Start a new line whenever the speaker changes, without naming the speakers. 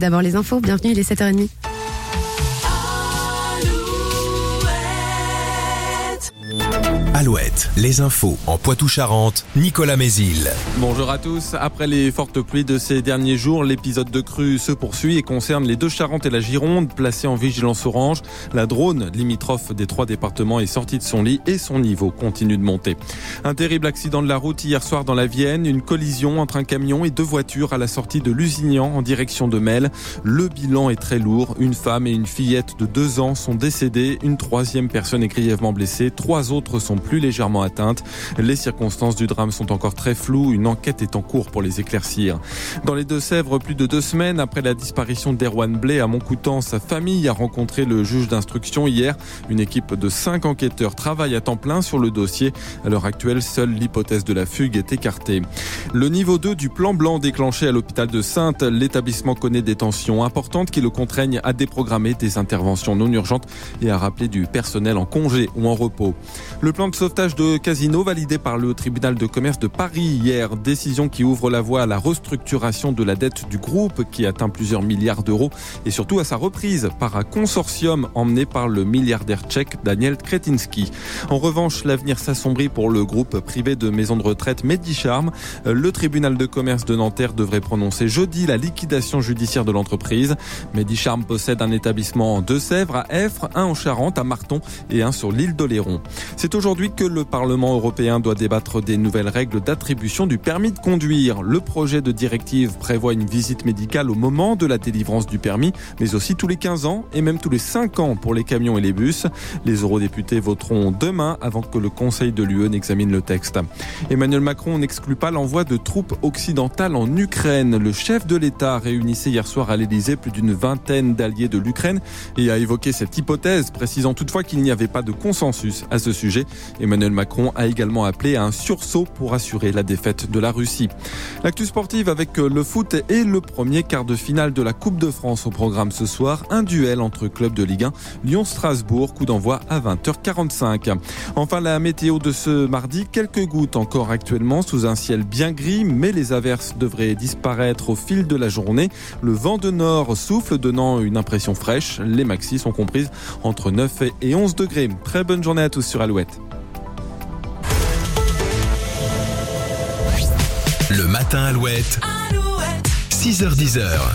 D'abord les infos, bienvenue, il est 7h30.
Alouette, les infos en Poitou-Charentes, Nicolas Mézil.
Bonjour à tous. Après les fortes pluies de ces derniers jours, l'épisode de crue se poursuit et concerne les deux Charentes et la Gironde, placées en vigilance orange. La drone, limitrophe des trois départements, est sortie de son lit et son niveau continue de monter. Un terrible accident de la route hier soir dans la Vienne, une collision entre un camion et deux voitures à la sortie de Lusignan en direction de Mel. Le bilan est très lourd. Une femme et une fillette de deux ans sont décédées. Une troisième personne est grièvement blessée. Trois autres sont plus légèrement atteintes. Les circonstances du drame sont encore très floues. Une enquête est en cours pour les éclaircir. Dans les Deux-Sèvres, plus de deux semaines après la disparition d'Erwan Blay à Montcoutan, sa famille a rencontré le juge d'instruction hier. Une équipe de cinq enquêteurs travaille à temps plein sur le dossier. À l'heure actuelle, seule l'hypothèse de la fugue est écartée. Le niveau 2 du plan blanc déclenché à l'hôpital de Sainte, l'établissement connaît des tensions importantes qui le contraignent à déprogrammer des interventions non urgentes et à rappeler du personnel en congé ou en repos. Le plan de sauvetage de Casino validé par le tribunal de commerce de Paris hier. Décision qui ouvre la voie à la restructuration de la dette du groupe qui atteint plusieurs milliards d'euros et surtout à sa reprise par un consortium emmené par le milliardaire tchèque Daniel Kretinsky. En revanche, l'avenir s'assombrit pour le groupe privé de maisons de retraite Medicharm. Le tribunal de commerce de Nanterre devrait prononcer jeudi la liquidation judiciaire de l'entreprise. Medicharm possède un établissement en Deux-Sèvres, à Effre, un en Charente, à Marton et un sur l'île d'Oléron. C'est aujourd'hui que le Parlement européen doit débattre des nouvelles règles d'attribution du permis de conduire. Le projet de directive prévoit une visite médicale au moment de la délivrance du permis, mais aussi tous les 15 ans et même tous les 5 ans pour les camions et les bus. Les eurodéputés voteront demain avant que le Conseil de l'UE n'examine le texte. Emmanuel Macron n'exclut pas l'envoi de troupes occidentales en Ukraine. Le chef de l'État réunissait hier soir à l'Elysée plus d'une vingtaine d'alliés de l'Ukraine et a évoqué cette hypothèse, précisant toutefois qu'il n'y avait pas de consensus à ce sujet. Emmanuel Macron a également appelé à un sursaut pour assurer la défaite de la Russie. L'actu sportive avec le foot et le premier quart de finale de la Coupe de France au programme ce soir. Un duel entre clubs de Ligue 1, Lyon-Strasbourg, coup d'envoi à 20h45. Enfin, la météo de ce mardi, quelques gouttes encore actuellement sous un ciel bien gris, mais les averses devraient disparaître au fil de la journée. Le vent de nord souffle, donnant une impression fraîche. Les maxis sont comprises entre 9 et 11 degrés. Très bonne journée à tous sur Alouette.
Matin Alouette. 6h10.